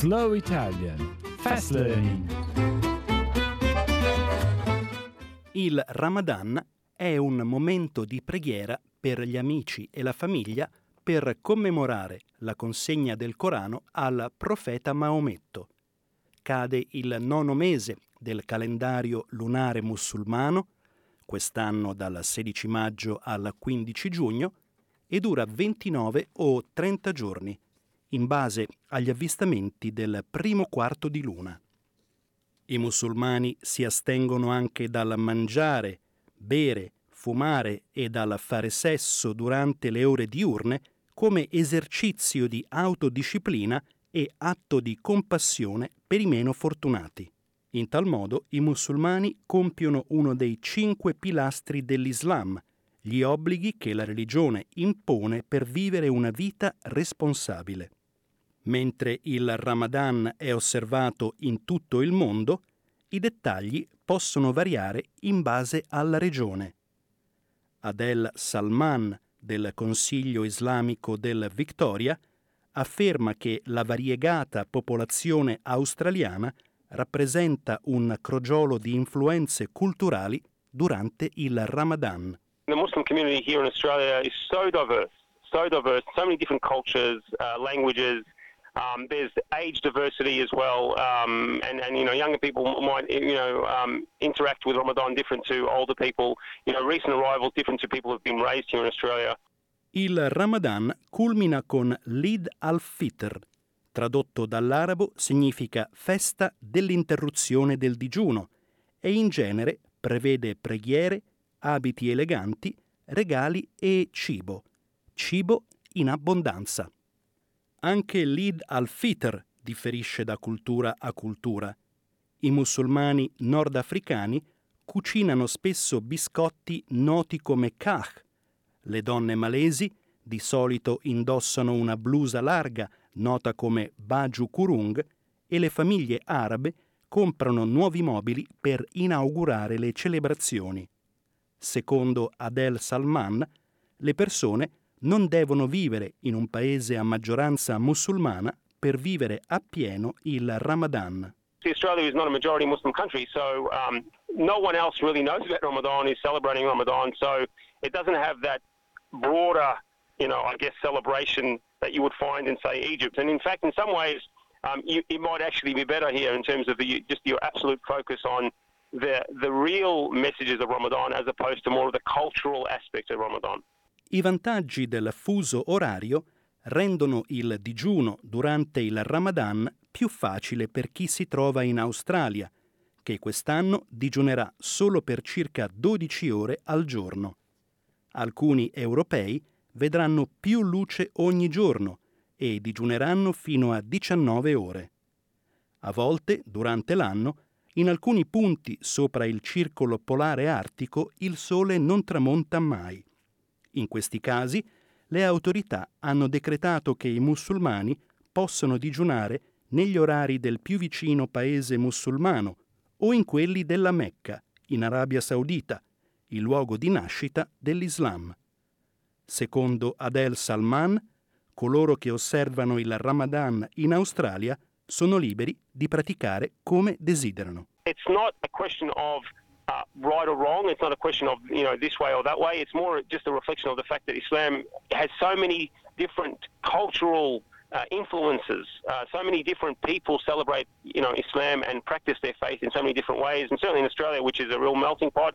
Slow Italian Fast Learning. Il Ramadan è un momento di preghiera per gli amici e la famiglia per commemorare la consegna del Corano al profeta Maometto. Cade il nono mese del calendario lunare musulmano, quest'anno dal 16 maggio al 15 giugno, e dura 29 o 30 giorni, in base agli avvistamenti del primo quarto di luna. I musulmani si astengono anche dal mangiare, bere, fumare e dal fare sesso durante le ore diurne come esercizio di autodisciplina e atto di compassione per i meno fortunati. In tal modo i musulmani compiono uno dei cinque pilastri dell'Islam, gli obblighi che la religione impone per vivere una vita responsabile. Mentre il Ramadan è osservato in tutto il mondo, i dettagli possono variare in base alla regione. Adel Salman del Consiglio islamico del Victoria afferma che la variegata popolazione australiana rappresenta un crogiolo di influenze culturali durante il Ramadan. The Muslim community here in Australia is so diverse, so diverse, so many different cultures, uh, languages. Um, there's age diversity as well, um, and and you know younger people might you know um, interact with Ramadan different to older people. You know, recent arrivals different to people who've been raised here in Australia. Il Ramadan culmina con l'Id al-Fitr, tradotto dall'arabo significa festa dell'interruzione del digiuno e in genere prevede preghiere, abiti eleganti, regali e cibo, cibo in abbondanza. Anche l'Id al-Fitr differisce da cultura a cultura. I musulmani nordafricani cucinano spesso biscotti noti come kah. Le donne malesi di solito indossano una blusa larga nota come Baju Kurung e le famiglie arabe comprano nuovi mobili per inaugurare le celebrazioni. Secondo Adel Salman, le persone non devono vivere in un paese a maggioranza musulmana per vivere appieno il Ramadan. Australia is not a majority Muslim country, so um, no one else really knows about Ramadan, is celebrating Ramadan, so it doesn't have that broader, you know, I guess, celebration that you would find in, say, Egypt. And in fact, in some ways, um, you, it might actually be better here in terms of the, just your absolute focus on the, the real messages of Ramadan as opposed to more of the cultural aspect of Ramadan. I vantaggi del fuso orario rendono il digiuno durante il Ramadan più facile per chi si trova in Australia, che quest'anno digiunerà solo per circa 12 ore al giorno. Alcuni europei vedranno più luce ogni giorno e digiuneranno fino a 19 ore. A volte, durante l'anno, in alcuni punti sopra il circolo polare artico il sole non tramonta mai. In questi casi, le autorità hanno decretato che i musulmani possono digiunare negli orari del più vicino paese musulmano o in quelli della Mecca, in Arabia Saudita, il luogo di nascita dell'Islam. Secondo Adel Salman, coloro che osservano il Ramadan in Australia sono liberi di praticare come desiderano. It's not a question of uh, right or wrong. It's not a question of you know this way or that way. It's more just a reflection of the fact that Islam has so many different cultural uh, influences. Uh, so many different people celebrate you know Islam and practice their faith in so many different ways, and certainly in Australia, which is a real melting pot.